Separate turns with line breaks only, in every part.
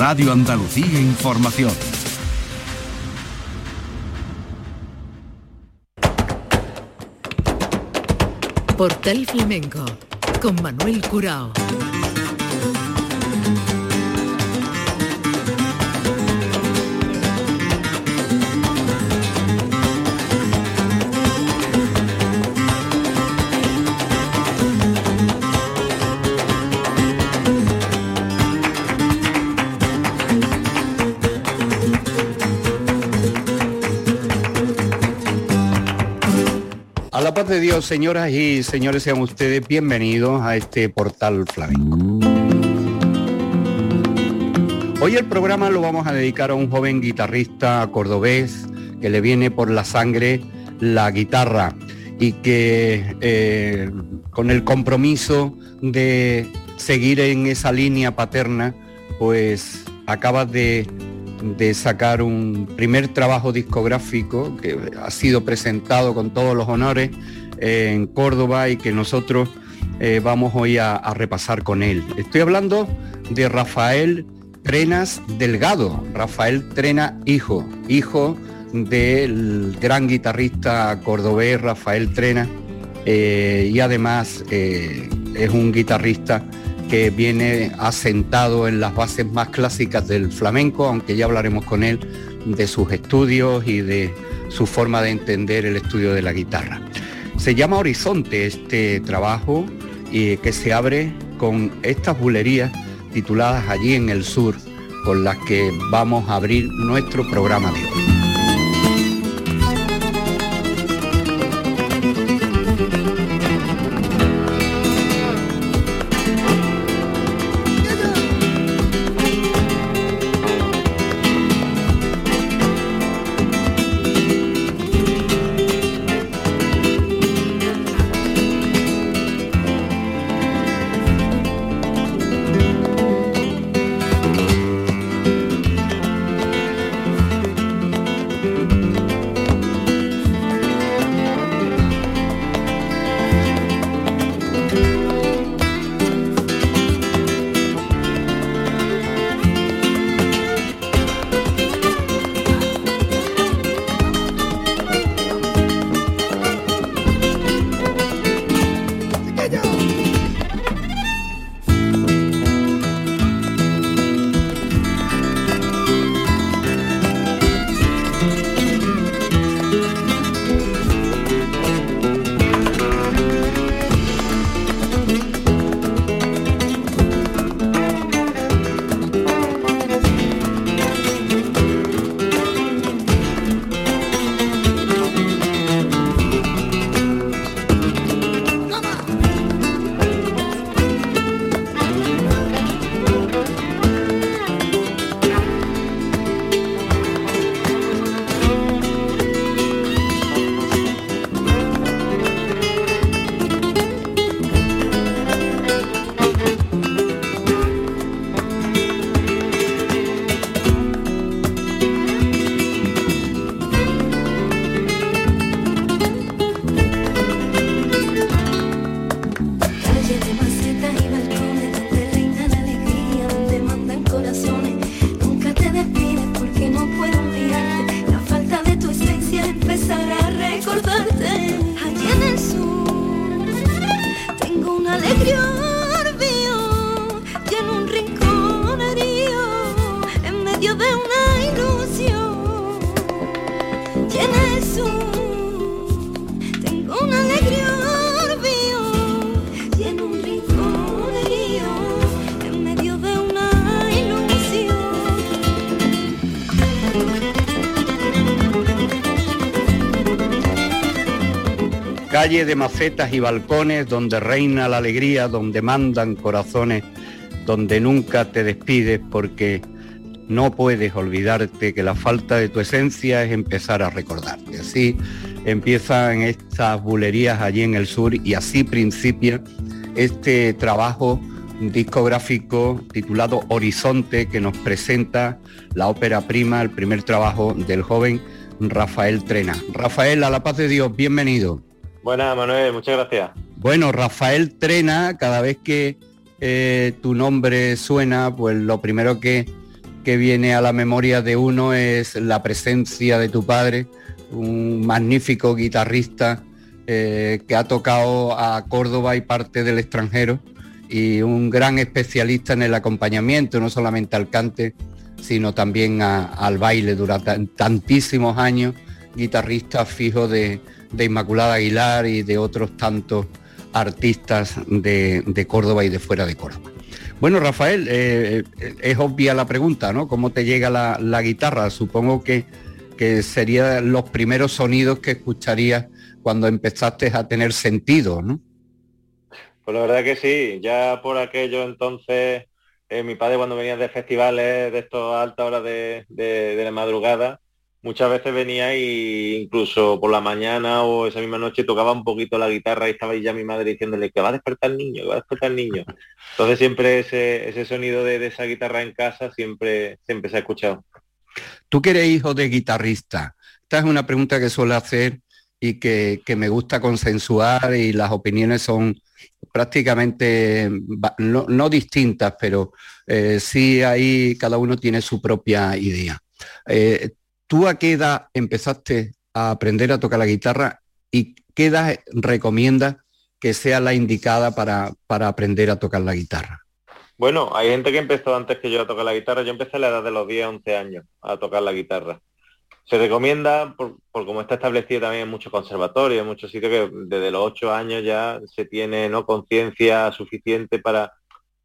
Radio Andalucía Información.
Portal Flamenco con Manuel Curao.
De Dios, señoras y señores, sean ustedes bienvenidos a este portal flamenco. Hoy el programa lo vamos a dedicar a un joven guitarrista cordobés que le viene por la sangre la guitarra y que eh, con el compromiso de seguir en esa línea paterna, pues acaba de sacar un primer trabajo discográfico que ha sido presentado con todos los honores en Córdoba y que nosotros eh, vamos hoy a, repasar con él. Estoy hablando de Rafael Trenas Delgado, Rafael Trena hijo, hijo del gran guitarrista cordobés Rafael Trena eh, y además es un guitarrista que viene asentado en las bases más clásicas del flamenco, aunque ya hablaremos con él de sus estudios y de su forma de entender el estudio de la guitarra. Se llama Horizonte este trabajo y que se abre con estas bulerías tituladas Allí en el Sur, con las que vamos a abrir nuestro programa de hoy. Calle de macetas y balcones donde reina la alegría, donde mandan corazones, donde nunca te despides porque no puedes olvidarte que la falta de tu esencia es empezar a recordarte. Así empiezan estas bulerías allí en el sur y así principia este trabajo discográfico titulado Horizonte que nos presenta la ópera prima, el primer trabajo del joven Rafael Trena. Rafael, a la paz de Dios, bienvenido.
Buenas, Manuel, muchas gracias.
Bueno, Rafael Trena, cada vez que eh, tu nombre suena, pues lo primero que que viene a la memoria de uno es la presencia de tu padre, un magnífico guitarrista eh, que ha tocado a Córdoba y parte del extranjero y un gran especialista en el acompañamiento, no solamente al cante, sino también al baile durante tantísimos años, guitarrista fijo de, Inmaculada Aguilar y de otros tantos artistas de, Córdoba y de fuera de Córdoba. Bueno, Rafael, eh, eh, es obvia la pregunta, ¿no? ¿Cómo te llega la, guitarra? Supongo que, que serían los primeros sonidos que escucharías cuando empezaste a tener sentido, ¿no?
Pues la verdad que sí, ya por aquello entonces, eh, mi padre cuando venía de festivales de estos altas horas de, la madrugada, muchas veces venía y incluso por la mañana o esa misma noche tocaba un poquito la guitarra y estaba ya mi madre diciéndole que va a despertar el niño, que va a despertar el niño. Entonces siempre ese, ese sonido de, esa guitarra en casa siempre, siempre se ha escuchado.
Tú que eres hijo de guitarrista, esta es una pregunta que suele hacer y que, que me gusta consensuar y las opiniones son prácticamente, no, distintas, pero eh, sí ahí cada uno tiene su propia idea. Eh, ¿Tú a qué edad empezaste a aprender a tocar la guitarra y qué edad recomiendas que sea la indicada para, para aprender a tocar la guitarra?
Bueno, hay gente que empezó antes que yo a tocar la guitarra. Yo empecé a la edad de los 10, 11 años a tocar la guitarra. Se recomienda, por, como está establecido también en muchos conservatorios, en muchos sitios, que desde los ocho años ya se tiene ¿no? conciencia suficiente para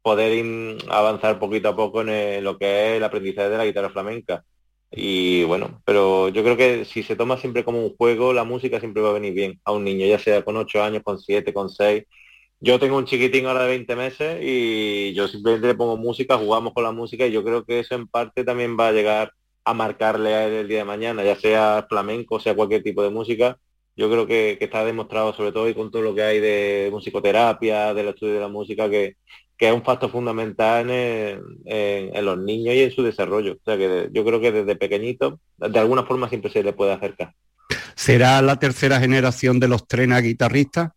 poder avanzar poquito a poco en lo que es el aprendizaje de la guitarra flamenca. Y bueno, pero yo creo que si se toma siempre como un juego, la música siempre va a venir bien a un niño, ya sea con ocho años, con siete, con seis. Yo tengo un chiquitín ahora de 20 meses y yo simplemente le pongo música, jugamos con la música y yo creo que eso en parte también va a llegar a marcarle a él el día de mañana, ya sea flamenco, sea cualquier tipo de música. Yo creo que, está demostrado, sobre todo y con todo lo que hay de musicoterapia, del estudio de la música, que, es un factor fundamental en, los niños y en su desarrollo. O sea que yo creo que desde pequeñito, de alguna forma siempre se le puede acercar.
¿Será la tercera generación de los trenes guitarristas?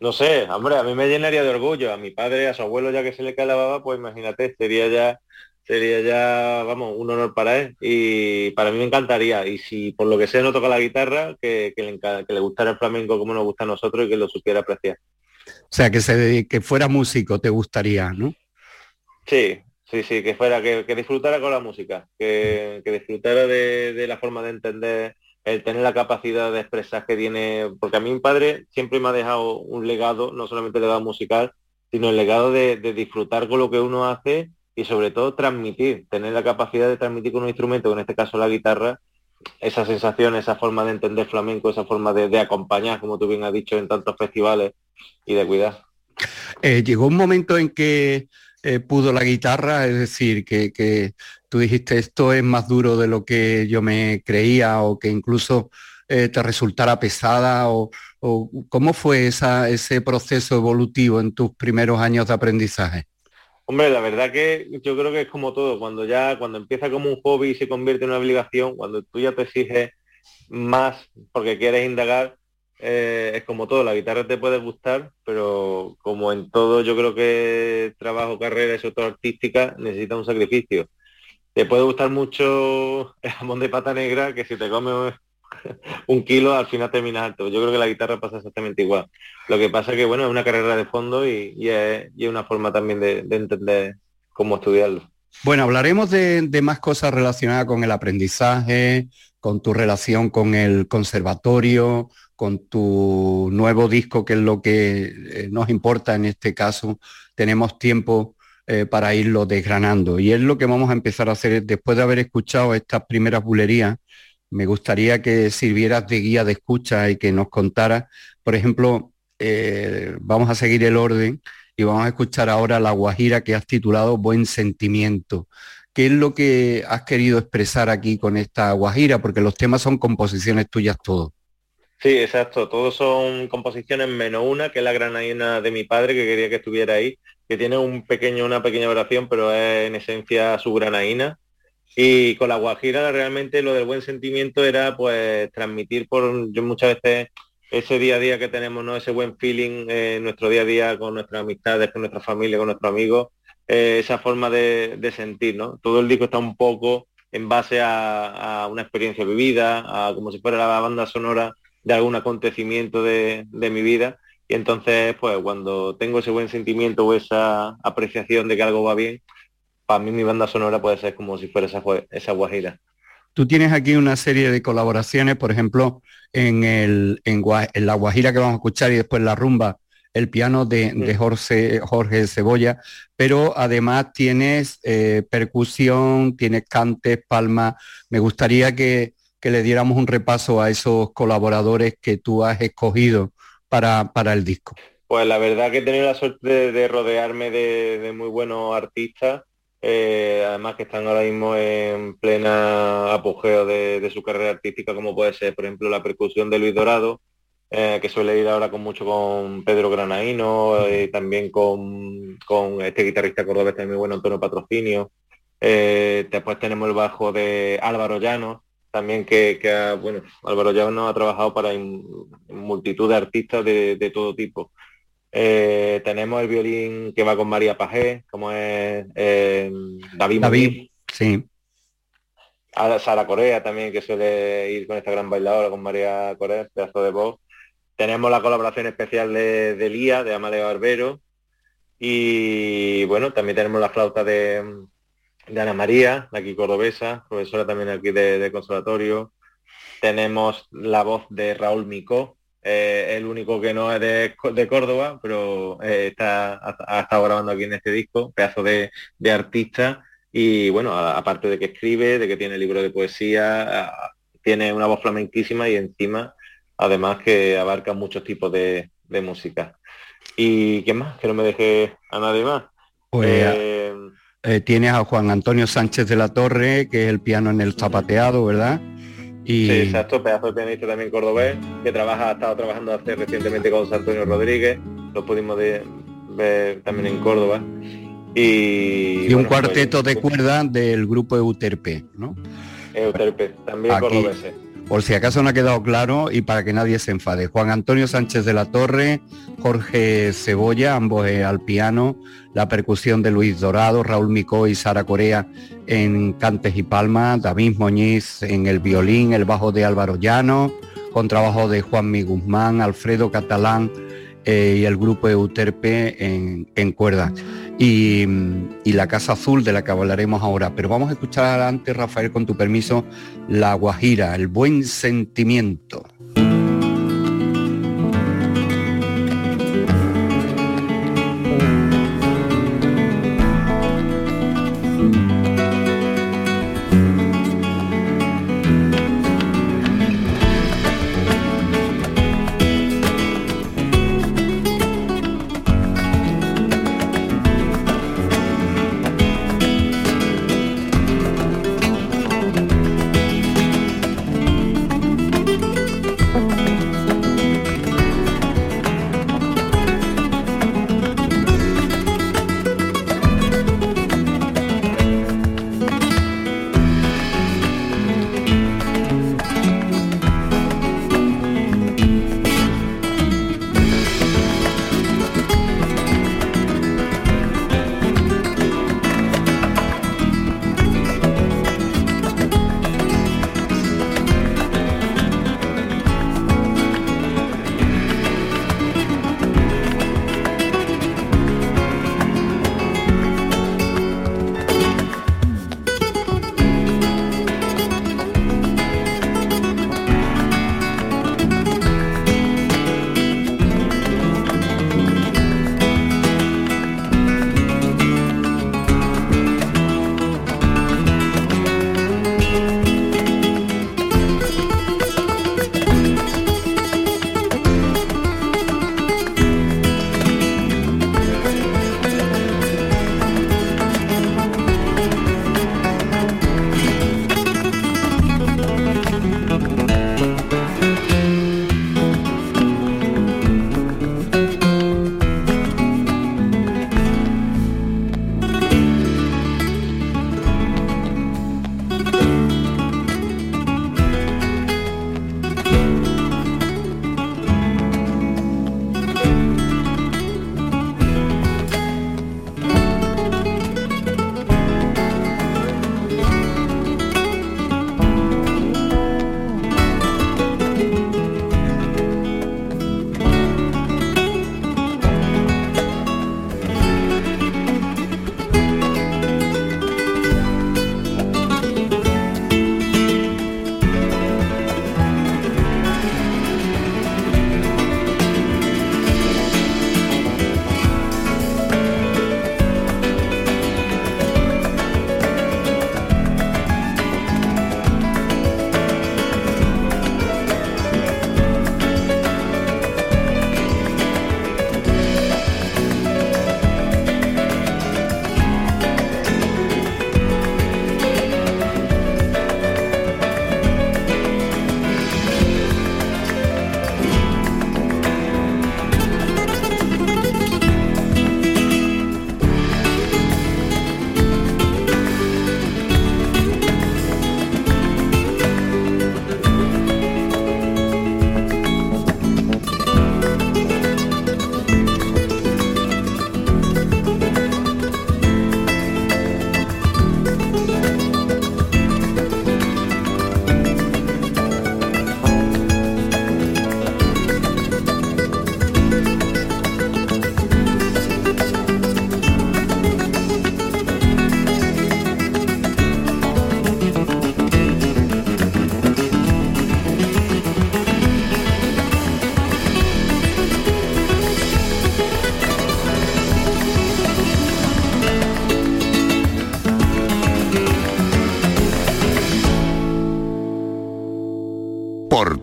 No sé, hombre, a mí me llenaría de orgullo. A mi padre, a su abuelo ya que se le calababa, pues imagínate, sería ya sería ya, vamos, un honor para él y para mí me encantaría. Y si por lo que sea no toca la guitarra, que, le, que le gustara el flamenco como nos gusta a nosotros y que lo supiera apreciar.
O sea, que, se, que fuera músico te gustaría, ¿no?
Sí, sí, sí, que fuera, que, disfrutara con la música, que, disfrutara de, la forma de entender, el tener la capacidad de expresar que tiene, porque a mí mi padre siempre me ha dejado un legado, no solamente el legado musical, sino el legado de disfrutar con lo que uno hace y sobre todo transmitir, tener la capacidad de transmitir con un instrumento, en este caso la guitarra, esa sensación, esa forma de entender flamenco, esa forma de, acompañar, como tú bien has dicho, en tantos festivales y de cuidar.
Eh, llegó un momento en que eh, pudo la guitarra, es decir, que, tú dijiste esto es más duro de lo que yo me creía o que incluso eh, te resultara pesada o, o cómo fue esa, ese proceso evolutivo en tus primeros años de aprendizaje.
Hombre, la verdad que yo creo que es como todo, cuando ya, cuando empieza como un hobby y se convierte en una obligación, cuando tú ya te exiges más porque quieres indagar, eh, es como todo, la guitarra te puede gustar, pero como en todo yo creo que trabajo, carrera y sobre todo artística, necesita un sacrificio. Te puede gustar mucho el jamón de pata negra, que si te comes un kilo al final termina alto. Yo creo que la guitarra pasa exactamente igual. Lo que pasa es que bueno, es una carrera de fondo y, es, una forma también de, entender cómo estudiarlo.
Bueno, hablaremos de, más cosas relacionadas con el aprendizaje, con tu relación con el conservatorio, con tu nuevo disco, que es lo que eh, nos importa en este caso. Tenemos tiempo eh, para irlo desgranando. Y es lo que vamos a empezar a hacer después de haber escuchado estas primeras bulerías me gustaría que sirvieras de guía de escucha y que nos contaras, por ejemplo, eh, vamos a seguir el orden y vamos a escuchar ahora la guajira que has titulado Buen Sentimiento. ¿Qué es lo que has querido expresar aquí con esta guajira? Porque los temas son composiciones tuyas todos.
Sí, exacto. Todos son composiciones menos una, que es la granaína de mi padre, que quería que estuviera ahí, que tiene un pequeño, una pequeña oración, pero es en esencia su granaína. Y con la Guajira realmente lo del buen sentimiento era pues transmitir por, yo muchas veces ese día a día que tenemos, ¿no? Ese buen feeling en nuestro día a día con nuestras amistades, con nuestra familia, con nuestros amigos, eh, esa forma de, sentir, ¿no? Todo el disco está un poco en base a, una experiencia vivida, a como si fuera la banda sonora de algún acontecimiento de, mi vida. Y entonces, pues cuando tengo ese buen sentimiento o esa apreciación de que algo va bien, para mí mi banda sonora puede ser como si fuera esa, esa guajira.
Tú tienes aquí una serie de colaboraciones, por ejemplo, en, el, en, la guajira que vamos a escuchar y después la rumba, el piano de, Jorge, Jorge, Cebolla, pero además tienes eh, percusión, tienes cantes, palmas. Me gustaría que, le diéramos un repaso a esos colaboradores que tú has escogido para, para el disco.
Pues la verdad que he tenido la suerte de, rodearme de, muy buenos artistas, eh, además que están ahora mismo en plena apogeo de, su carrera artística, como puede ser, por ejemplo, la percusión de Luis Dorado, eh, que suele ir ahora con mucho con Pedro Granaíno, y también con, este guitarrista cordobés también muy bueno, Antonio Patrocinio. Eh, después tenemos el bajo de Álvaro Llano, también que, bueno, Álvaro Llano ha trabajado para multitud de artistas de, todo tipo. Eh, tenemos el violín que va con María Pajé, como es David,
David sí.
Sara Corea también, que suele ir con esta gran bailadora, con María Corea, pedazo de voz. Tenemos la colaboración especial de, de Lía, de Amalia Barbero. Y bueno, también tenemos la flauta de, Ana María, de aquí cordobesa, profesora también aquí de, conservatorio. Tenemos la voz de Raúl Micó, eh, el único que no es de, Córdoba, pero eh, está, ha, estado grabando aquí en este disco, pedazo de, artista. Y bueno, aparte de que escribe, de que tiene libro de poesía, tiene una voz flamenquísima y encima además que abarca muchos tipos de, música. ¿Y qué más? Que no me deje a nadie más.
Pues, eh, eh, tienes a Juan Antonio Sánchez de la Torre, que es el piano en el zapateado, ¿verdad?
Y... Sí, exacto, pedazo de pianista también cordobés, que trabaja, ha estado trabajando hace recientemente con Antonio Rodríguez, lo pudimos ver también en Córdoba.
Y, un pues, cuarteto de cuerda del grupo Euterpe, ¿no?
Euterpe, también cordobés
por si acaso no ha quedado claro y para que nadie se enfade. Juan Antonio Sánchez de la Torre, Jorge Cebolla, ambos eh, al piano, la percusión de Luis Dorado, Raúl Micó y Sara Corea en cantes y palmas, David Moñiz en el violín, el bajo de Álvaro Llano, con trabajo de Juan Mi Guzmán, Alfredo Catalán eh, y el grupo Euterpe en, en cuerda y, la Casa Azul de la que hablaremos ahora. Pero vamos a escuchar antes, Rafael, con tu permiso, La Guajira, el buen sentimiento.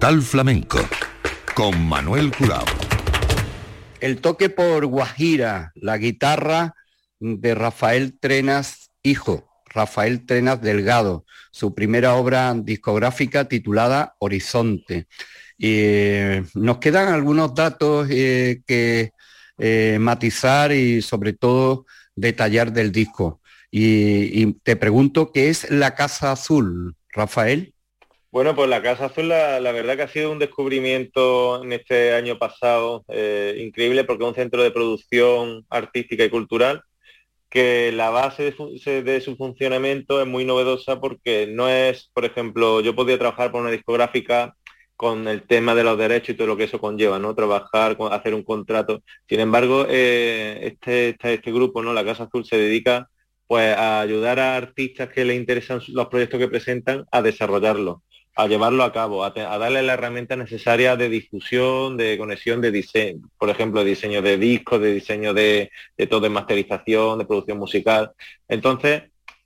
Portal Flamenco con Manuel Curao.
El toque por Guajira, la guitarra de Rafael Trenas, hijo, Rafael Trenas Delgado, su primera obra discográfica titulada Horizonte. Y nos quedan algunos datos eh, que eh, matizar y sobre todo detallar del disco. Y, te pregunto, ¿qué es la Casa Azul, Rafael?
Bueno, pues la Casa Azul la, verdad que ha sido un descubrimiento en este año pasado eh, increíble porque es un centro de producción artística y cultural que la base de, su funcionamiento es muy novedosa porque no es, por ejemplo, yo podía trabajar por una discográfica con el tema de los derechos y todo lo que eso conlleva, ¿no? Trabajar, hacer un contrato. Sin embargo, eh, este, este, este, grupo, ¿no? La Casa Azul se dedica pues a ayudar a artistas que les interesan los proyectos que presentan a desarrollarlo a llevarlo a cabo, a, darle la herramienta necesaria de difusión, de conexión, de diseño, por ejemplo, diseño de discos, de diseño de, todo, de masterización, de producción musical. Entonces,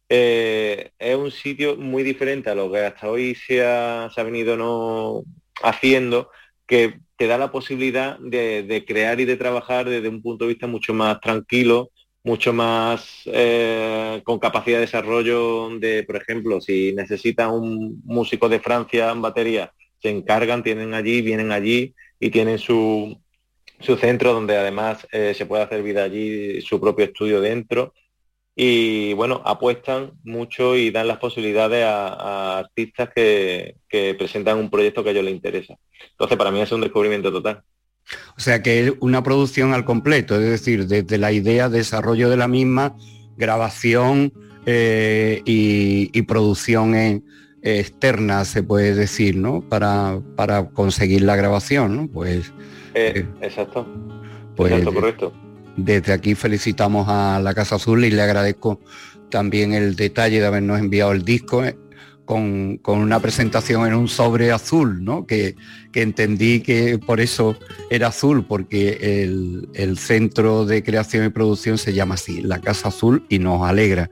eh, es un sitio muy diferente a lo que hasta hoy se ha, venido haciendo, que te da la posibilidad de, crear y de trabajar desde un punto de vista mucho más tranquilo, mucho más eh, con capacidad de desarrollo de, por ejemplo, si necesita un músico de Francia en batería, se encargan, tienen allí, vienen allí y tienen su, su centro donde además eh, se puede hacer vida allí, su propio estudio dentro. Y bueno, apuestan mucho y dan las posibilidades a, artistas que, que presentan un proyecto que a ellos les interesa. Entonces, para mí es un descubrimiento total.
O sea que es una producción al completo, es decir, desde la idea, desarrollo de la misma, grabación eh, y, producción externa, se puede decir, ¿no? Para, para conseguir la grabación, ¿no?
Pues. Eh, eh, exacto. Pues, exacto, correcto.
Desde aquí felicitamos a la Casa Azul y le agradezco también el detalle de habernos enviado el disco con, una presentación en un sobre azul, ¿no? que, entendí que por eso era azul, porque el, centro de creación y producción se llama así, la Casa Azul, y nos alegra.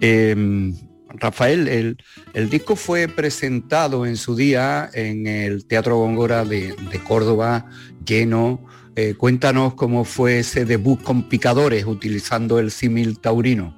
Em, Rafael, el, disco fue presentado en su día en el Teatro Góngora de, Córdoba, lleno. Eh, cuéntanos cómo fue ese debut con picadores utilizando el símil taurino.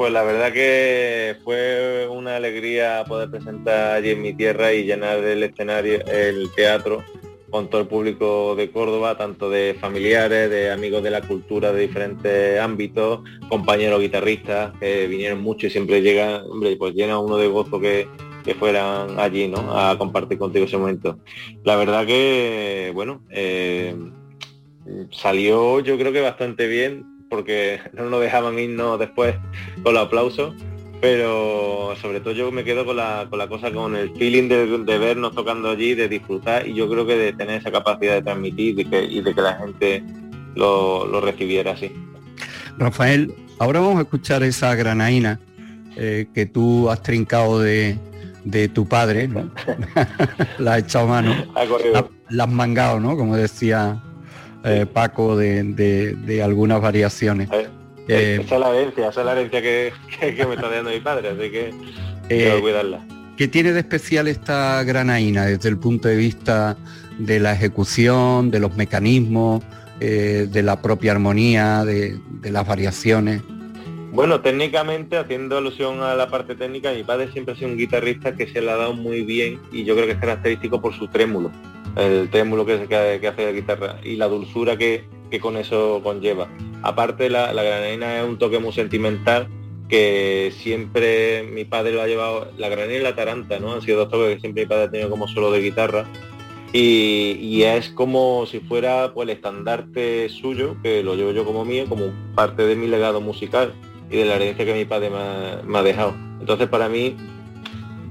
Pues la verdad que fue una alegría poder presentar allí en mi tierra y llenar el escenario, el teatro, con todo el público de Córdoba, tanto de familiares, de amigos de la cultura de diferentes ámbitos, compañeros guitarristas que vinieron mucho y siempre llegan, hombre, pues llena uno de gozo que, fueran allí, ¿no? A compartir contigo ese momento. La verdad que, bueno, eh, salió yo creo que bastante bien porque no nos dejaban irnos después con los aplausos, pero sobre todo yo me quedo con la, cosa, con el feeling de, vernos tocando allí, de disfrutar y yo creo que de tener esa capacidad de transmitir y, de que la gente lo, recibiera así.
Rafael, ahora vamos a escuchar esa granaína eh, que tú has trincado de, tu padre, la has echado mano, la, has mangado, ¿no? Como decía eh, Paco, de, algunas variaciones.
Eh, eh, esa es la herencia, esa es la herencia que, me está dando mi padre, así que cuidarla.
¿Qué tiene de especial esta granaína desde el punto de vista de la ejecución, de los mecanismos, de la propia armonía, de, de, las variaciones?
Bueno, técnicamente, haciendo alusión a la parte técnica, mi padre siempre ha sido un guitarrista que se le ha dado muy bien y yo creo que es característico por su trémulo el trémulo que, hace la guitarra y la dulzura que, con eso conlleva. Aparte la, la es un toque muy sentimental que siempre mi padre lo ha llevado, la granadina y la taranta, ¿no? Han sido dos toques que siempre mi padre ha tenido como solo de guitarra. Y, es como si fuera pues, el estandarte suyo, que lo llevo yo como mío, como parte de mi legado musical y de la herencia que mi padre me ha dejado. Entonces para mí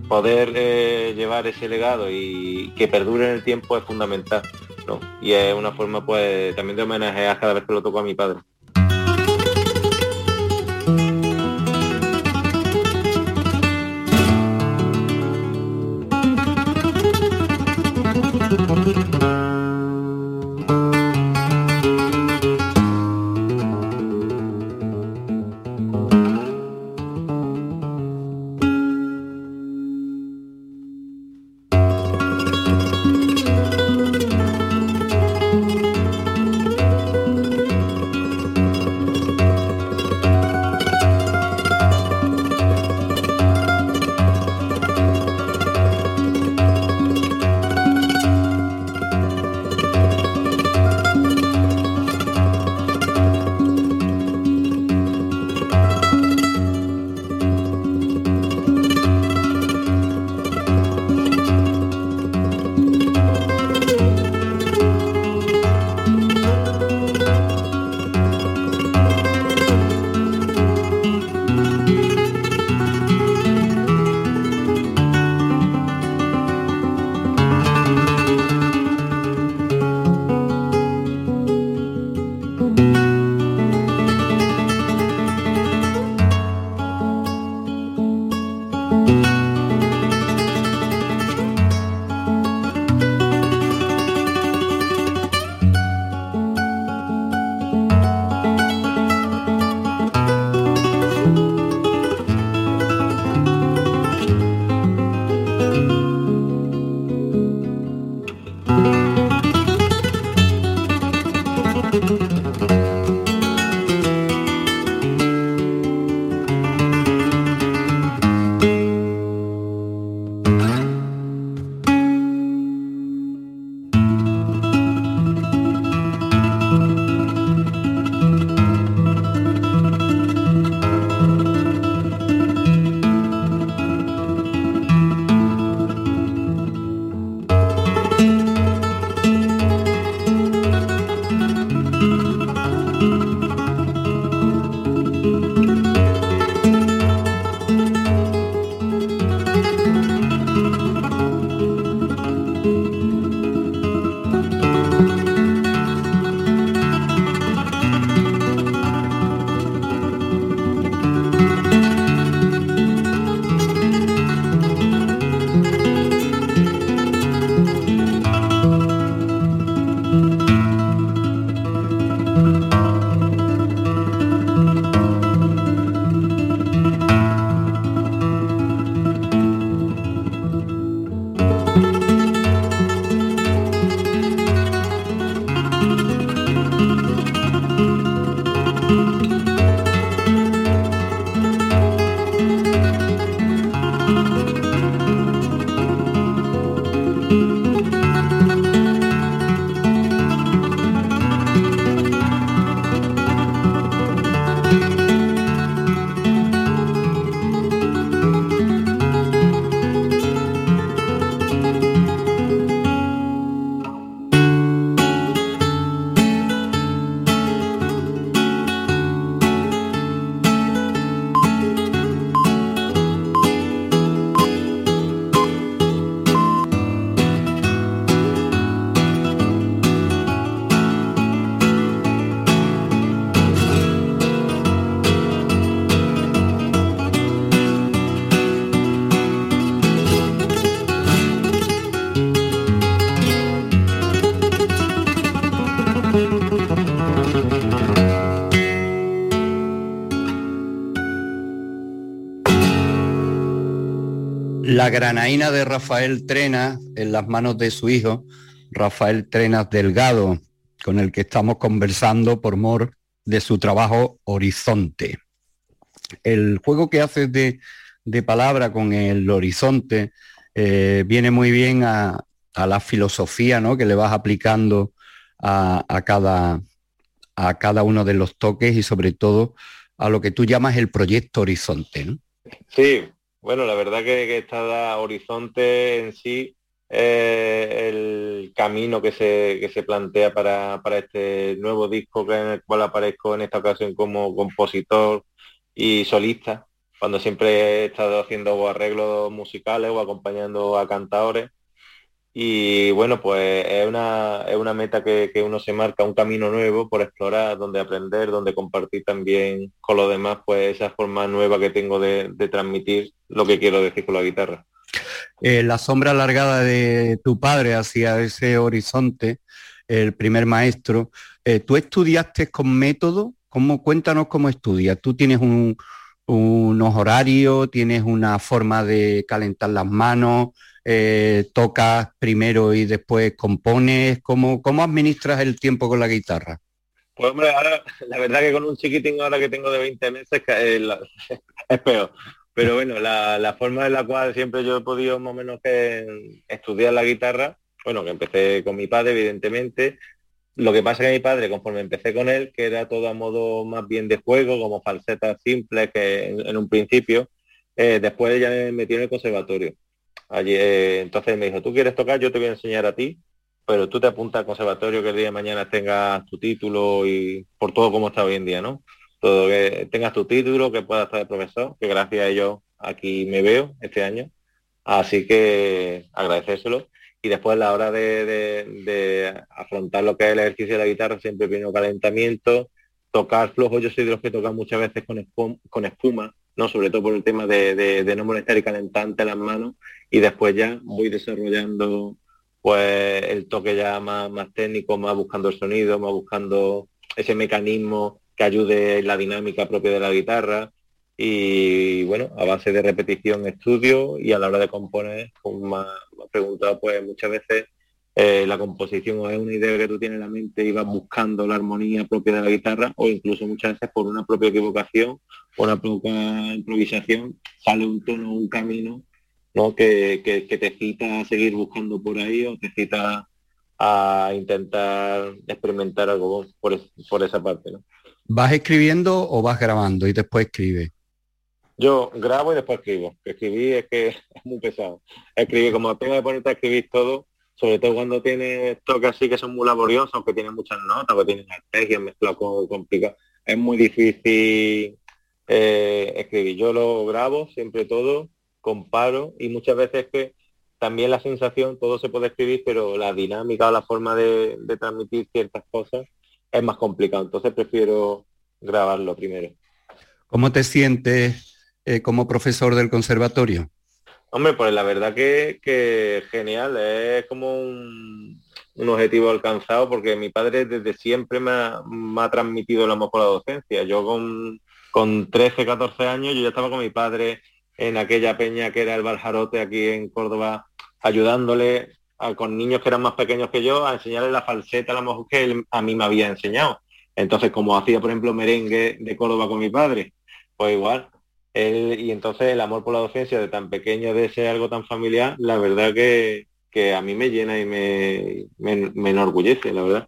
poder eh, llevar ese legado y que perdure en el tiempo es fundamental. ¿no? Y es una forma pues también de homenajear cada vez que lo toco a mi padre.
La granaína de Rafael Trenas en las manos de su hijo, Rafael Trenas Delgado, con el que estamos conversando por mor de su trabajo Horizonte. El juego que haces de, palabra con el horizonte eh, viene muy bien a, la filosofía ¿no? que le vas aplicando a, cada, a cada uno de los toques y sobre todo a lo que tú llamas el proyecto Horizonte. ¿no?
Sí, bueno, la verdad que, que está Horizonte en sí eh, el camino que se, se plantea para, este nuevo disco que en el cual aparezco en esta ocasión como compositor y solista, cuando siempre he estado haciendo arreglos musicales o acompañando a cantadores y bueno, pues es una, es una meta que, uno se marca, un camino nuevo por explorar, donde aprender, donde compartir también con los demás, pues esa forma nueva que tengo de, transmitir lo que quiero decir con la guitarra.
Eh, la sombra alargada de tu padre hacia ese horizonte, el primer maestro, eh, ¿tú estudiaste con método? ¿Cómo, cuéntanos cómo estudias. ¿Tú tienes un, unos horarios, tienes una forma de calentar las manos, eh, tocas primero y después compones? ¿Cómo, ¿Cómo administras el tiempo con la guitarra?
Pues hombre, ahora, la verdad que con un chiquitín ahora que tengo de 20 meses es, peor. Pero bueno, la, forma en la cual siempre yo he podido más o menos que estudiar la guitarra, bueno, que empecé con mi padre, evidentemente. Lo que pasa que mi padre, conforme empecé con él, que era todo a modo más bien de juego, como falsetas simples que en, un principio, eh, después ya me metí en el conservatorio. Allí, eh, entonces me dijo, tú quieres tocar, yo te voy a enseñar a ti, pero tú te apuntas al conservatorio que el día de mañana tengas tu título y por todo como está hoy en día, ¿no? Todo que tengas tu título, que puedas estar de profesor, que gracias a ello aquí me veo este año. Así que agradecérselo. Y después a la hora de, afrontar lo que es el ejercicio de la guitarra, siempre viene un calentamiento, tocar flojo, yo soy de los que tocan muchas veces con espuma ¿no? Sobre todo por el tema de, no molestar y calentante las manos y después ya voy desarrollando pues el toque ya más, más técnico, más buscando el sonido, más buscando ese mecanismo que ayude en la dinámica propia de la guitarra y bueno, a base de repetición estudio y a la hora de componer, como me ha preguntado, pues muchas veces eh, la composición o es una idea que tú tienes en la mente y vas buscando la armonía propia de la guitarra o incluso muchas veces por una propia equivocación o una propia improvisación sale un tono, un camino ¿no? que, te cita a seguir buscando por ahí o te cita a intentar experimentar algo por, por esa parte. ¿no?
¿Vas escribiendo o vas grabando y después escribes?
Yo grabo y después escribo. Escribir es que es muy pesado. Escribir, como tengo que ponerte a escribir todo, sobre todo cuando tiene toques así que son muy laboriosos, que tienen muchas notas, que tienen arpegios mezclados con complicado, es muy difícil eh, escribir. Yo lo grabo siempre todo, comparo y muchas veces que también la sensación, todo se puede escribir, pero la dinámica o la forma de, transmitir ciertas cosas es más complicado. Entonces prefiero grabarlo primero.
¿Cómo te sientes eh, como profesor del conservatorio?
Hombre, pues la verdad que, genial, es como un, objetivo alcanzado porque mi padre desde siempre me ha, transmitido el amor por la docencia. Yo con, con 13, 14 años, yo ya estaba con mi padre en aquella peña que era el Baljarote aquí en Córdoba, ayudándole con niños que eran más pequeños que yo a enseñarle la falseta a la mujer que él a mí me había enseñado. Entonces, como hacía, por ejemplo, merengue de Córdoba con mi padre, pues igual, y entonces el amor por la docencia de tan pequeño, de ser algo tan familiar, la verdad que, a mí me llena y me, me, enorgullece, la verdad.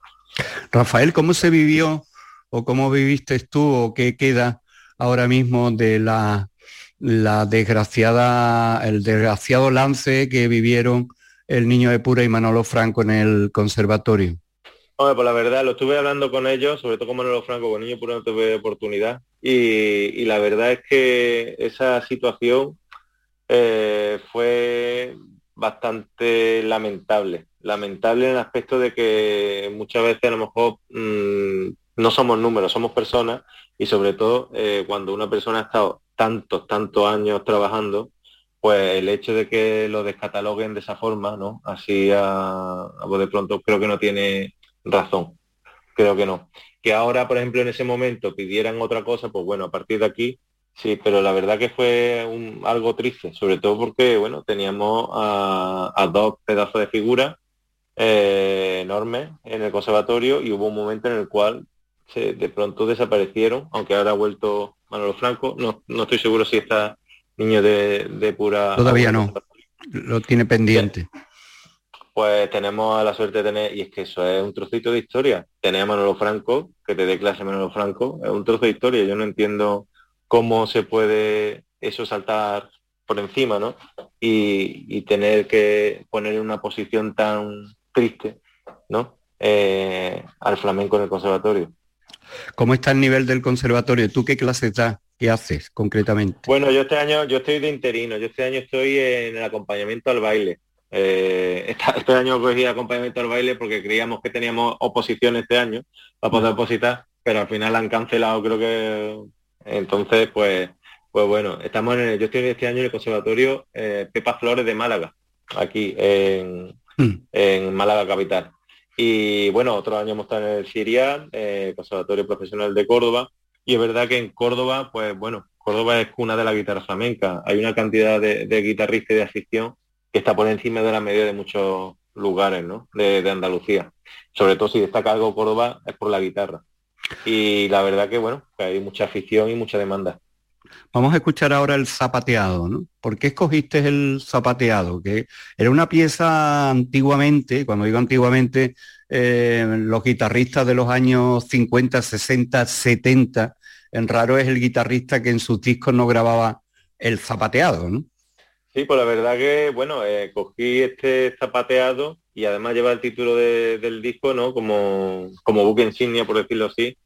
Rafael, ¿cómo se vivió o cómo viviste tú o qué queda ahora mismo de la, la desgraciada, el desgraciado lance que vivieron el niño de Pura y Manolo Franco en el conservatorio?
Hombre, pues la verdad, lo estuve hablando con ellos, sobre todo con Manolo Franco, con niño Pura no tuve oportunidad, y, la verdad es que esa situación eh, fue bastante lamentable. Lamentable en el aspecto de que muchas veces a lo mejor mm, no somos números, somos personas y sobre todo eh, cuando una persona ha estado tantos, tantos años trabajando, pues el hecho de que lo descataloguen de esa forma, ¿no? Así a de pronto creo que no tiene razón. Creo que no que ahora, por ejemplo, en ese momento pidieran otra cosa, pues bueno, a partir de aquí Sí, pero la verdad que fue un, algo triste, sobre todo porque, bueno, teníamos a, dos pedazos de figura eh, enormes en el conservatorio y hubo un momento en el cual se, de pronto desaparecieron, aunque ahora ha vuelto Manolo Franco. No, no estoy seguro si está niño de, pura...
Todavía no, lo tiene pendiente.
Pues tenemos la suerte de tener, y es que eso es un trocito de historia. Tenemos a Manolo Franco, que te dé clase Manolo Franco, es un trozo de historia. Yo no entiendo cómo se puede eso saltar por encima, ¿no? Y, tener que poner en una posición tan triste, ¿no? Eh, al flamenco en el conservatorio.
¿Cómo está el nivel del conservatorio? ¿Tú qué clases das? ¿Qué haces concretamente?
Bueno, yo este año, yo estoy de interino, yo este año estoy en el acompañamiento al baile. Eh, este año cogí acompañamiento al baile porque creíamos que teníamos oposición este año para poder opositar, pero al final han cancelado creo que entonces, pues, pues bueno, estamos en el, yo estoy este año en el Conservatorio eh, Pepa Flores de Málaga, aquí en, hmm. en Málaga Capital. Y bueno, otro año hemos estado en el Siria, eh, Conservatorio Profesional de Córdoba, y es verdad que en Córdoba, pues bueno, Córdoba es cuna de la guitarra flamenca. Hay una cantidad de, guitarristas y de afición que está por encima de la media de muchos lugares, ¿no? De, Andalucía. Sobre todo si destaca algo Córdoba es por la guitarra. Y la verdad que bueno, que hay mucha afición y mucha demanda.
Vamos a escuchar ahora el zapateado, ¿no? ¿Por qué escogiste el zapateado? Que era una pieza antiguamente, cuando digo antiguamente, eh, los guitarristas de los años 50, 60, 70, en raro es el guitarrista que en sus discos no grababa el zapateado, ¿no?
Sí, pues la verdad que, bueno, eh, cogí este zapateado y además lleva el título del disco, ¿no? Como, como buque insignia, por decirlo así,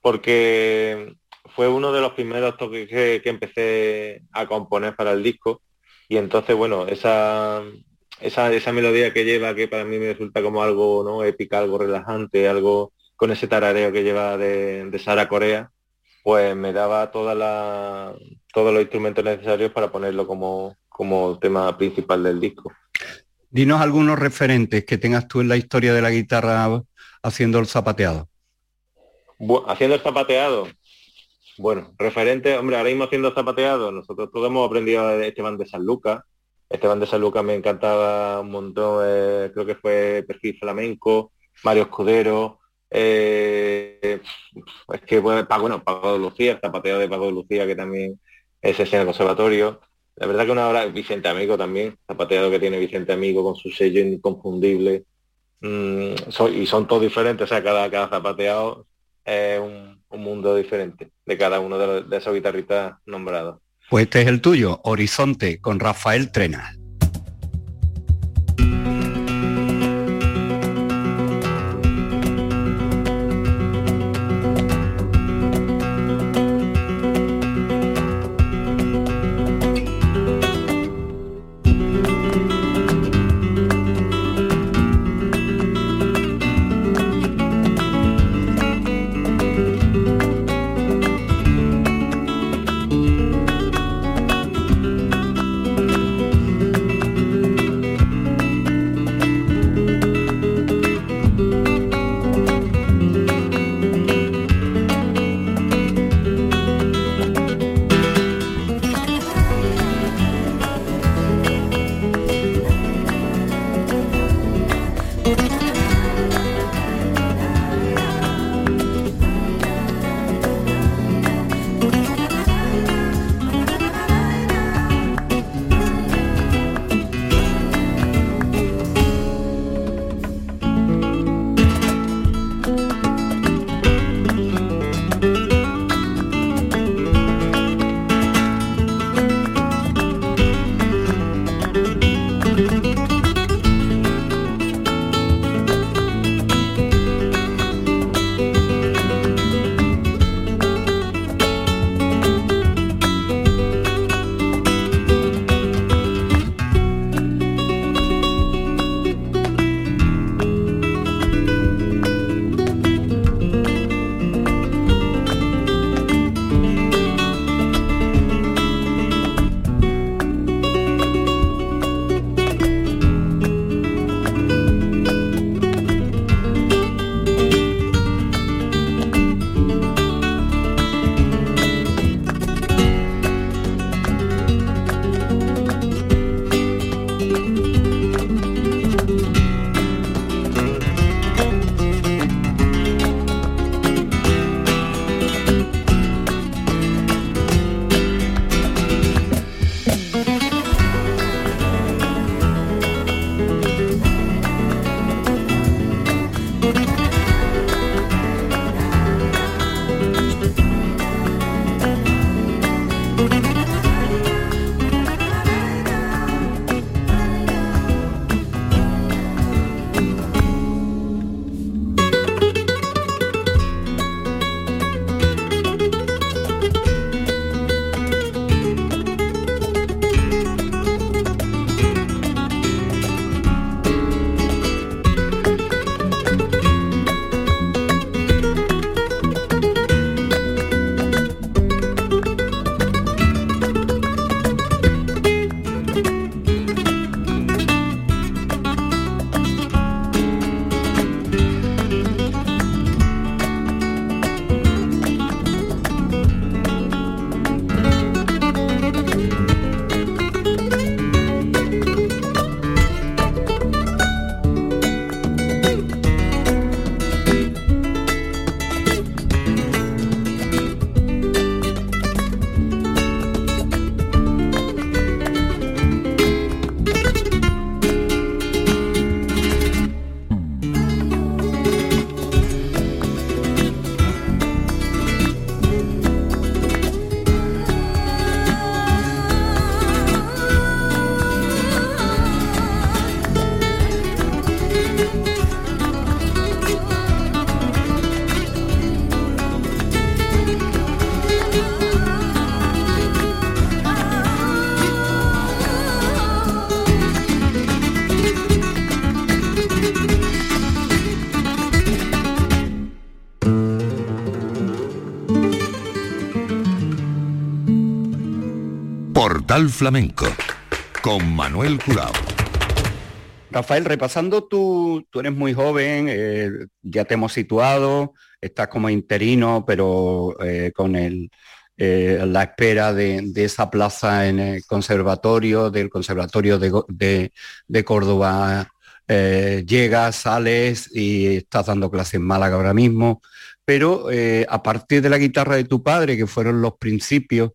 porque fue uno de los primeros toques que, empecé a componer para el disco y entonces, bueno, esa, esa, esa melodía que lleva, que para mí me resulta como algo ¿no? épica, algo relajante, algo con ese tarareo que lleva de, de Sara Corea, pues me daba toda la, todos los instrumentos necesarios para ponerlo como, como tema principal del disco.
Dinos algunos referentes que tengas tú en la historia de la guitarra haciendo el zapateado.
haciendo el zapateado. Bueno, referente, hombre, ahora mismo haciendo zapateado, nosotros todos hemos aprendido de Esteban de San Lucas. Esteban de San Lucas me encantaba un montón, eh, creo que fue perfil flamenco, Mario Escudero, eh, es que bueno, Pago de Lucía, el zapateado de Pago de Lucía, que también es en el conservatorio. La verdad que una hora, Vicente Amigo también, zapateado que tiene Vicente Amigo con su sello inconfundible. Mm, y son todos diferentes, o sea, cada, cada zapateado es un, mundo diferente de cada uno de, de esos guitarristas nombrados.
Pues este es el tuyo, Horizonte, con Rafael Trenal.
Flamenco con Manuel Curao.
Rafael, repasando tú, tú eres muy joven, eh, ya te hemos situado, estás como interino, pero eh, con el, eh, la espera de, esa plaza en el conservatorio, del conservatorio de, de Córdoba, llegas, sales y estás dando clases en Málaga ahora mismo, pero a partir de la guitarra de tu padre, que fueron los principios,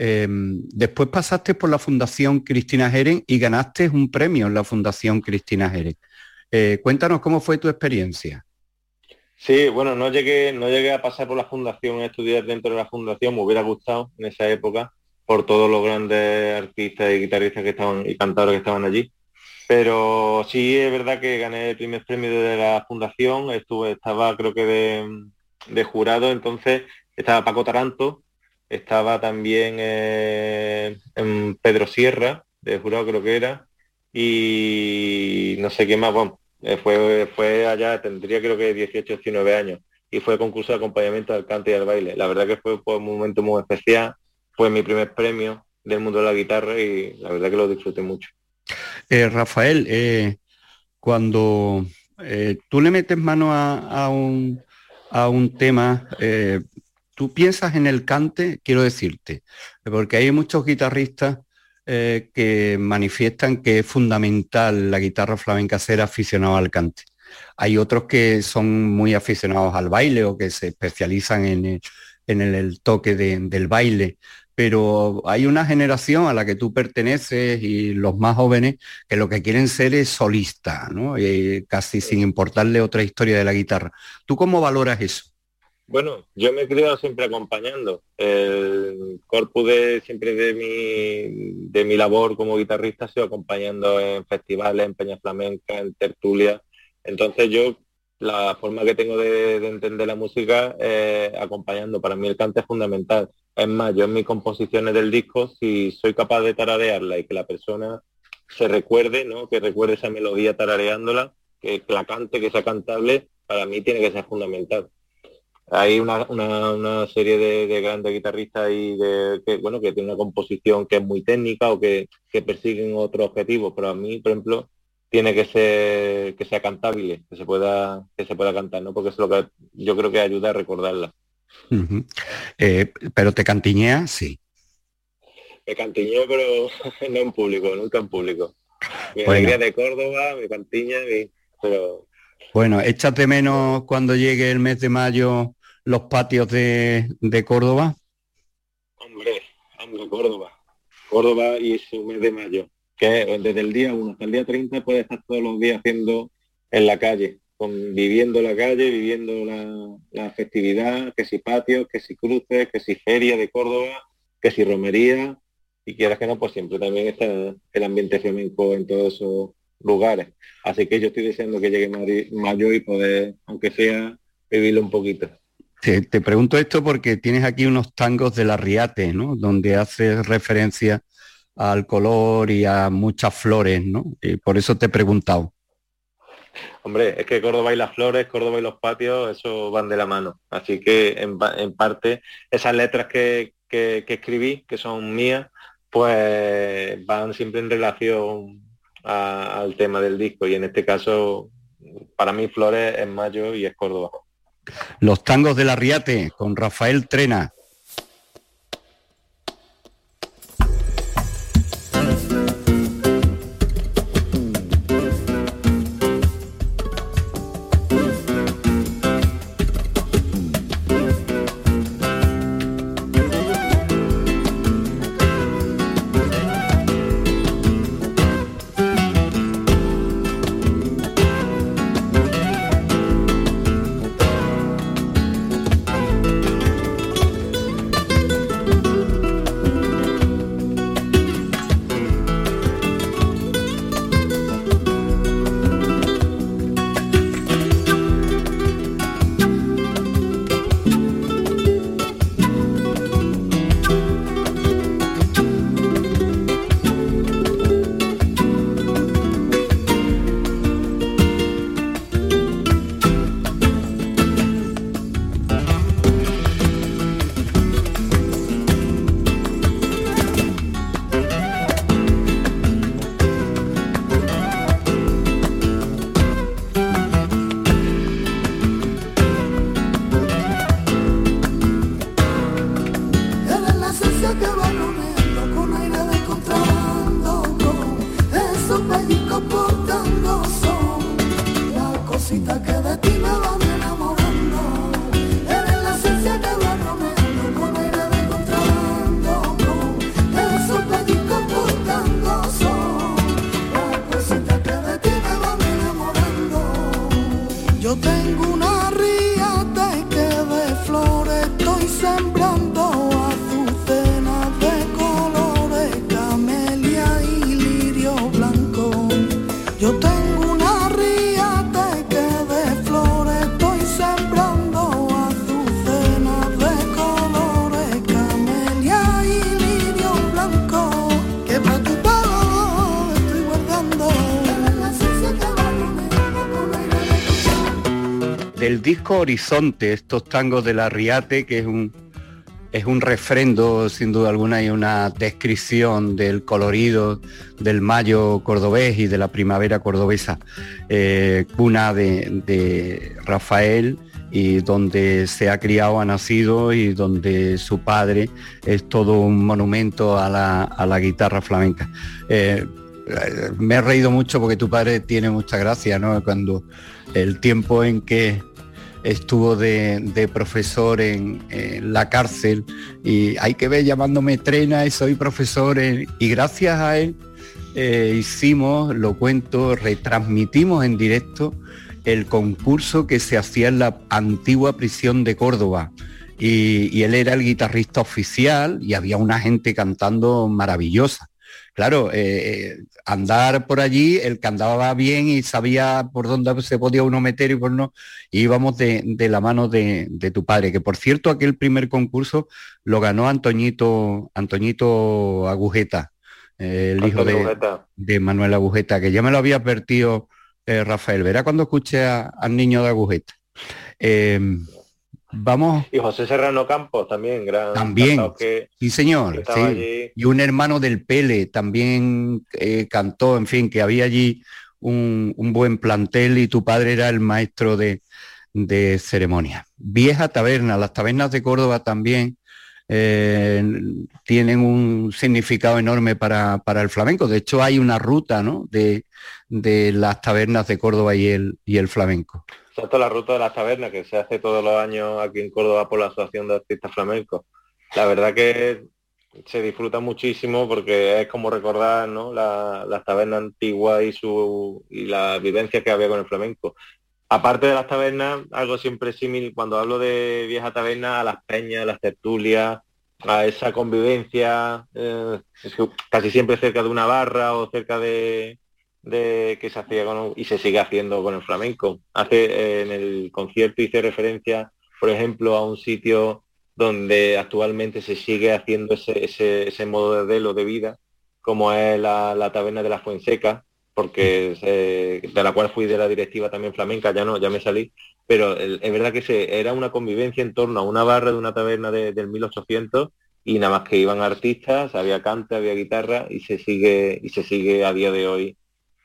Em, después pasaste por la Fundación Cristina Jeren y ganaste un premio en la Fundación Cristina Jeren. Eh, cuéntanos cómo fue tu experiencia.
Sí, bueno, no llegué, no llegué a pasar por la fundación, a estudiar dentro de la fundación, me hubiera gustado en esa época por todos los grandes artistas y guitarristas que estaban y cantadores que estaban allí. Pero sí es verdad que gané el primer premio de la fundación, estuve, estaba creo que de, de jurado, entonces estaba Paco Taranto, estaba también eh, en Pedro Sierra, de jurado creo que era, y no sé qué más, bueno, eh, fue, fue allá, tendría creo que 18, 19 años, y fue concurso de acompañamiento al cante y al baile. La verdad que fue, un momento muy especial, fue mi primer premio del mundo de la guitarra y la verdad que lo disfruté mucho.
Eh, Rafael, cuando tú le metes mano a, un, a un tema, tú piensas en el cante, quiero decirte, porque hay muchos guitarristas eh, que manifiestan que es fundamental la guitarra flamenca ser aficionado al cante. Hay otros que son muy aficionados al baile o que se especializan en el, toque del baile, pero hay una generación a la que tú perteneces y los más jóvenes que lo que quieren ser es solista. Eh, casi sin importarle otra historia de la guitarra. ¿Tú cómo valoras eso?
Bueno, yo me he criado siempre acompañando. El corpus de siempre de mi, de mi labor como guitarrista ha sido acompañando en festivales, en Peña Flamenca, en tertulia. Entonces yo la forma que tengo de, entender la música acompañando. Para mí el cante es fundamental. Es más, yo en mis composiciones del disco, si soy capaz de tararearla y que la persona se recuerde, ¿no? que recuerde esa melodía tarareándola, que la cante, que sea cantable, para mí tiene que ser fundamental hay una, una, serie de, grandes guitarristas y de que bueno que tiene una composición que es muy técnica o que, persiguen otro objetivo pero a mí por ejemplo tiene que ser que sea cantable que se pueda que se pueda cantar no porque es lo que yo creo que ayuda a recordarla.
Eh, pero te cantiñea sí.
Me cantiñeo pero no en público nunca en público. Mi alegría de Córdoba me cantiña pero
bueno, échate menos cuando llegue el mes de mayo los patios de, Córdoba?
Hombre, hombre, Córdoba. Córdoba y su mes de mayo, que desde el día 1 hasta el día 30 puede estar todos los días haciendo en la calle, viviendo la calle, viviendo la, festividad, que si patios, que si cruces, que si feria de Córdoba, que si romería, y quieras que no, pues siempre también está el ambiente flamenco en todos esos lugares. Así que yo estoy deseando que llegue mayo y poder, aunque sea, vivirlo un poquito.
Te, pregunto esto porque tienes aquí unos tangos de la Riate, ¿no? Donde haces referencia al color y a muchas flores, ¿no? Y por eso te he preguntado.
Hombre, es que Córdoba y las flores, Córdoba y los patios, eso van de la mano. Así que en, parte esas letras que, escribí, que son mías, pues van siempre en relación al tema del disco. Y en este caso, para mí Flores es mayo y es Córdoba.
Los tangos de la Riate con Rafael Trena. Horizonte, estos tangos de la Riate, que es un es un refrendo, sin duda alguna, y una descripción del colorido del mayo cordobés y de la primavera cordobesa, eh, cuna de, Rafael y donde se ha criado, ha nacido y donde su padre es todo un monumento a la, guitarra flamenca. Eh, me he reído mucho porque tu padre tiene mucha gracia, ¿no? Cuando el tiempo en que estuvo de, profesor en, la cárcel y hay que ver llamándome Trena y soy profesor y gracias a él eh, hicimos, lo cuento, retransmitimos en directo el concurso que se hacía en la antigua prisión de Córdoba. Y, él era el guitarrista oficial y había una gente cantando maravillosa claro, eh, eh, andar por allí, el que andaba bien y sabía por dónde se podía uno meter y por no, íbamos de, la mano de, tu padre, que por cierto aquel primer concurso lo ganó Antoñito, Antoñito Agujeta, el hijo de, Manuel Agujeta, que ya me lo había advertido eh, Rafael. Verá cuando escuché al niño de Agujeta. Vamos.
Y José Serrano Campos también, gran.
También. sí, señor. Y un hermano del Pele también eh, cantó, en fin, que había allí un, buen plantel y tu padre era el maestro de, ceremonia. Vieja taberna, las tabernas de Córdoba también eh, tienen un significado enorme para, el flamenco. De hecho, hay una ruta ¿no? de, de las tabernas de Córdoba y el, y el flamenco.
Exacto, la ruta de las tabernas que se hace todos los años aquí en Córdoba por la Asociación de Artistas Flamencos. La verdad que se disfruta muchísimo porque es como recordar ¿no? la, las tabernas antiguas y, su, y la vivencia que había con el flamenco. Aparte de las tabernas, algo siempre similar, cuando hablo de vieja taberna, a las peñas, las tertulias, a esa convivencia, eh, casi siempre cerca de una barra o cerca de, de que se hacía con, y se sigue haciendo con el flamenco. Hace eh, en el concierto hice referencia, por ejemplo, a un sitio donde actualmente se sigue haciendo ese, ese, modo de velo de vida, como es la, taberna de la Fuenseca, porque de la cual fui de la directiva también flamenca, ya no, ya me salí, pero es verdad que se, era una convivencia en torno a una barra de una taberna del 1800 y nada más que iban artistas, había cante, había guitarra y se sigue y se sigue a día de hoy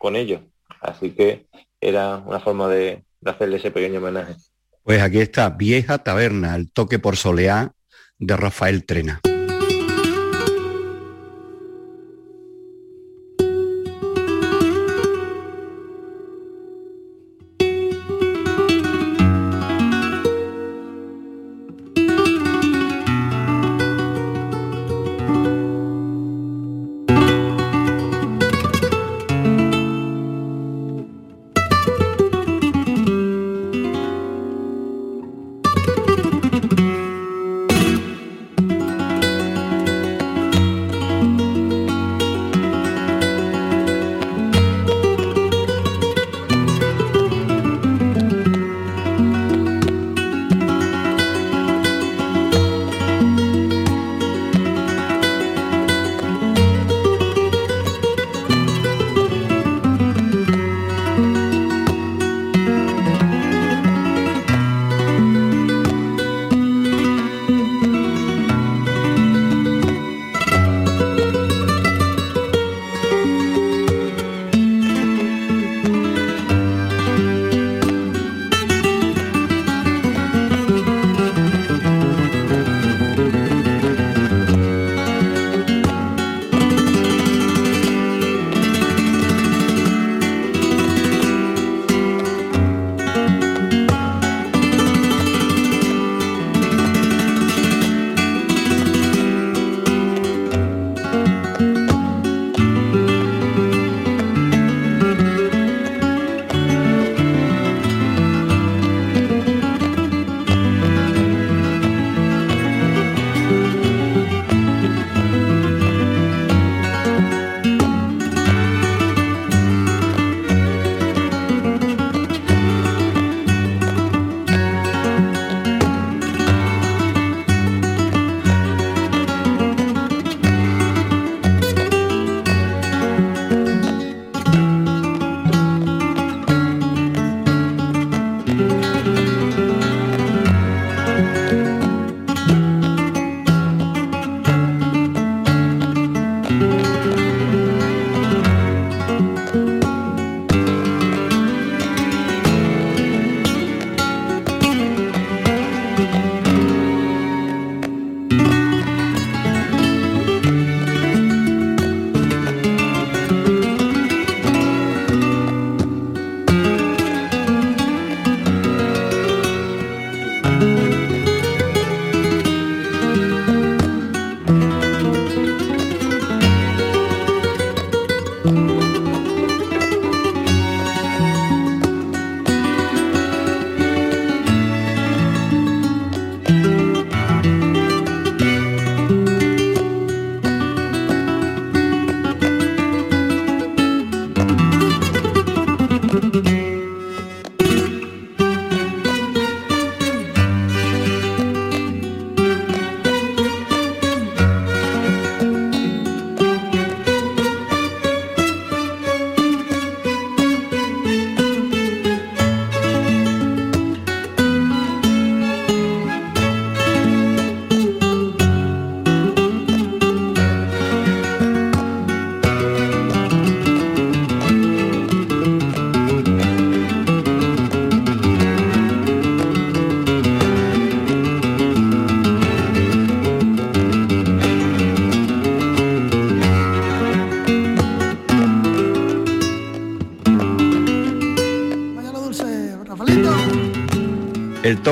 con ellos. Así que era una forma de, hacerle ese pequeño homenaje.
Pues aquí está, Vieja Taberna, el toque por soleá de Rafael Trena.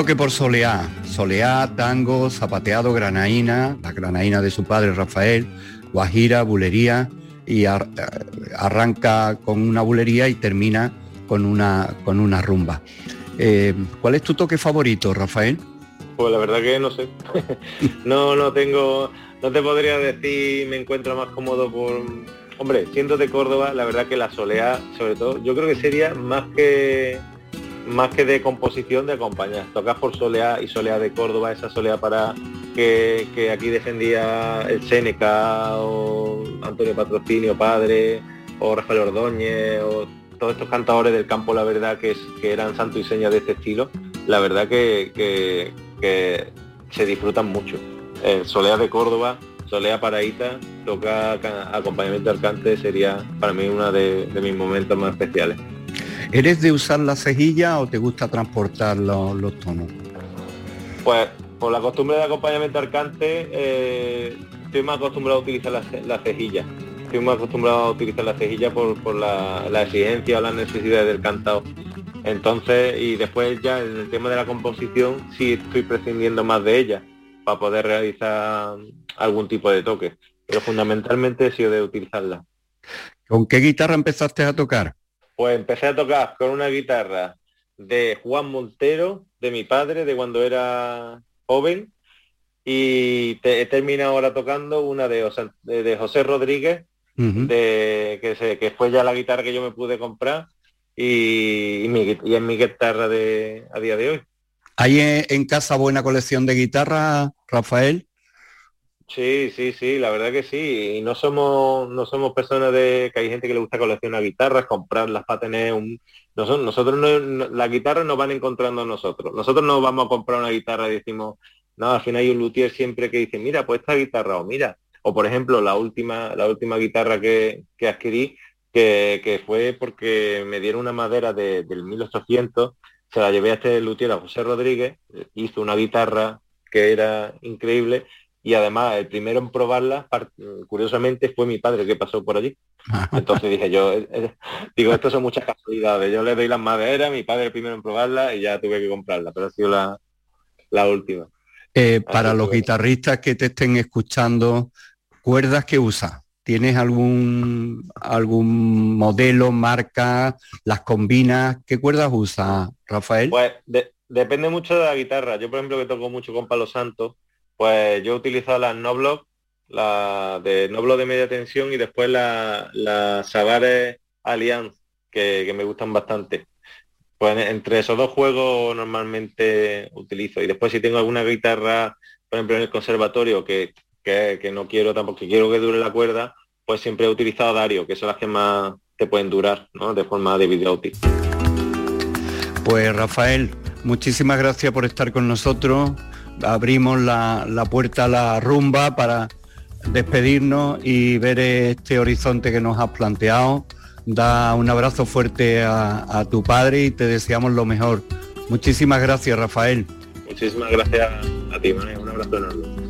Toque por soleá, soleá, tango, zapateado, granaína, la granaína de su padre Rafael, guajira, bulería y ar- eh, arranca con una bulería y termina con una, con una rumba. Eh, ¿Cuál es tu toque favorito, Rafael?
Pues la verdad que no sé. no, no tengo, no te podría decir, me encuentro más cómodo por... Hombre, siendo de Córdoba, la verdad que la soleá, sobre todo, yo creo que sería más que más que de composición de acompañar. Tocas por soleá y soleá de Córdoba, esa soleá para que, que aquí defendía el Seneca o Antonio Patrocinio, padre, o Rafael Ordóñez, o todos estos cantadores del campo, la verdad que, es, que eran santo y seña de este estilo, la verdad que, que, se disfrutan mucho. El Solea de Córdoba, Solea Paraíta, toca ca- acompañamiento al cante sería para mí uno de, de mis momentos más especiales.
¿Eres de usar la cejilla o te gusta transportar lo- los tonos?
Pues por la costumbre de acompañamiento al cante, eh, estoy más acostumbrado a utilizar la cejilla. Estoy más acostumbrado a utilizar la cejilla por, por la, la exigencia o las necesidades del cantado. Entonces, y después ya en el tema de la composición, sí estoy prescindiendo más de ella para poder realizar algún tipo de toque. Pero fundamentalmente he sido de utilizarla.
¿Con qué guitarra empezaste a tocar?
Pues empecé a tocar con una guitarra de Juan Montero, de mi padre, de cuando era joven, y te- he terminado ahora tocando una de, José- de- de José Rodríguez, de, que, se, que fue ya la guitarra que yo me pude comprar, y, y, mi y es mi guitarra de, a día de hoy.
¿Hay en, en casa buena colección de guitarras, Rafael?
Sí, sí, sí, la verdad que sí. Y no somos, no somos personas de que hay gente que le gusta coleccionar guitarras, comprarlas para tener un. Nosotros, nosotros no, no- las guitarras nos van encontrando a nosotros. Nosotros no vamos a comprar una guitarra y decimos, no, al final hay un luthier siempre que dice, mira, pues esta guitarra, o mira, o por ejemplo, la última, la última guitarra que, que adquirí, que, que fue porque me dieron una madera de- del 1800, se la llevé a este luthier, a José Rodríguez, hizo una guitarra que era increíble y además el primero en probarla, curiosamente, fue mi padre que pasó por allí. Entonces dije yo, eh, eh, digo, esto son muchas casualidades. Yo le doy las maderas, mi padre el primero en probarla y ya tuve que comprarla, pero ha sido la, la última.
Eh, para los guitarristas que te estén escuchando, ¿cuerdas que usas? ¿Tienes algún, algún modelo, marca, las combinas? ¿Qué cuerdas usas, Rafael?
Pues de- depende mucho de la guitarra. Yo, por ejemplo, que toco mucho con Palo Santo, pues yo he utilizado las Noblock, la de Noblock de media tensión y después la- las Savares Alliance, que, que me gustan bastante. Pues en- entre esos dos juegos normalmente utilizo. Y después si tengo alguna guitarra, por ejemplo en el conservatorio, que, que, que no quiero tampoco, que quiero que dure la cuerda, pues siempre he utilizado Dario, que son las que más te pueden durar, ¿no? De forma de video
Pues Rafael, muchísimas gracias por estar con nosotros. Abrimos la, la puerta a la rumba para despedirnos y ver este horizonte que nos has planteado. Da un abrazo fuerte a, a tu padre y te deseamos lo mejor. Muchísimas gracias, Rafael.
Muchísimas gracias a ti, Manuel. Un abrazo enorme.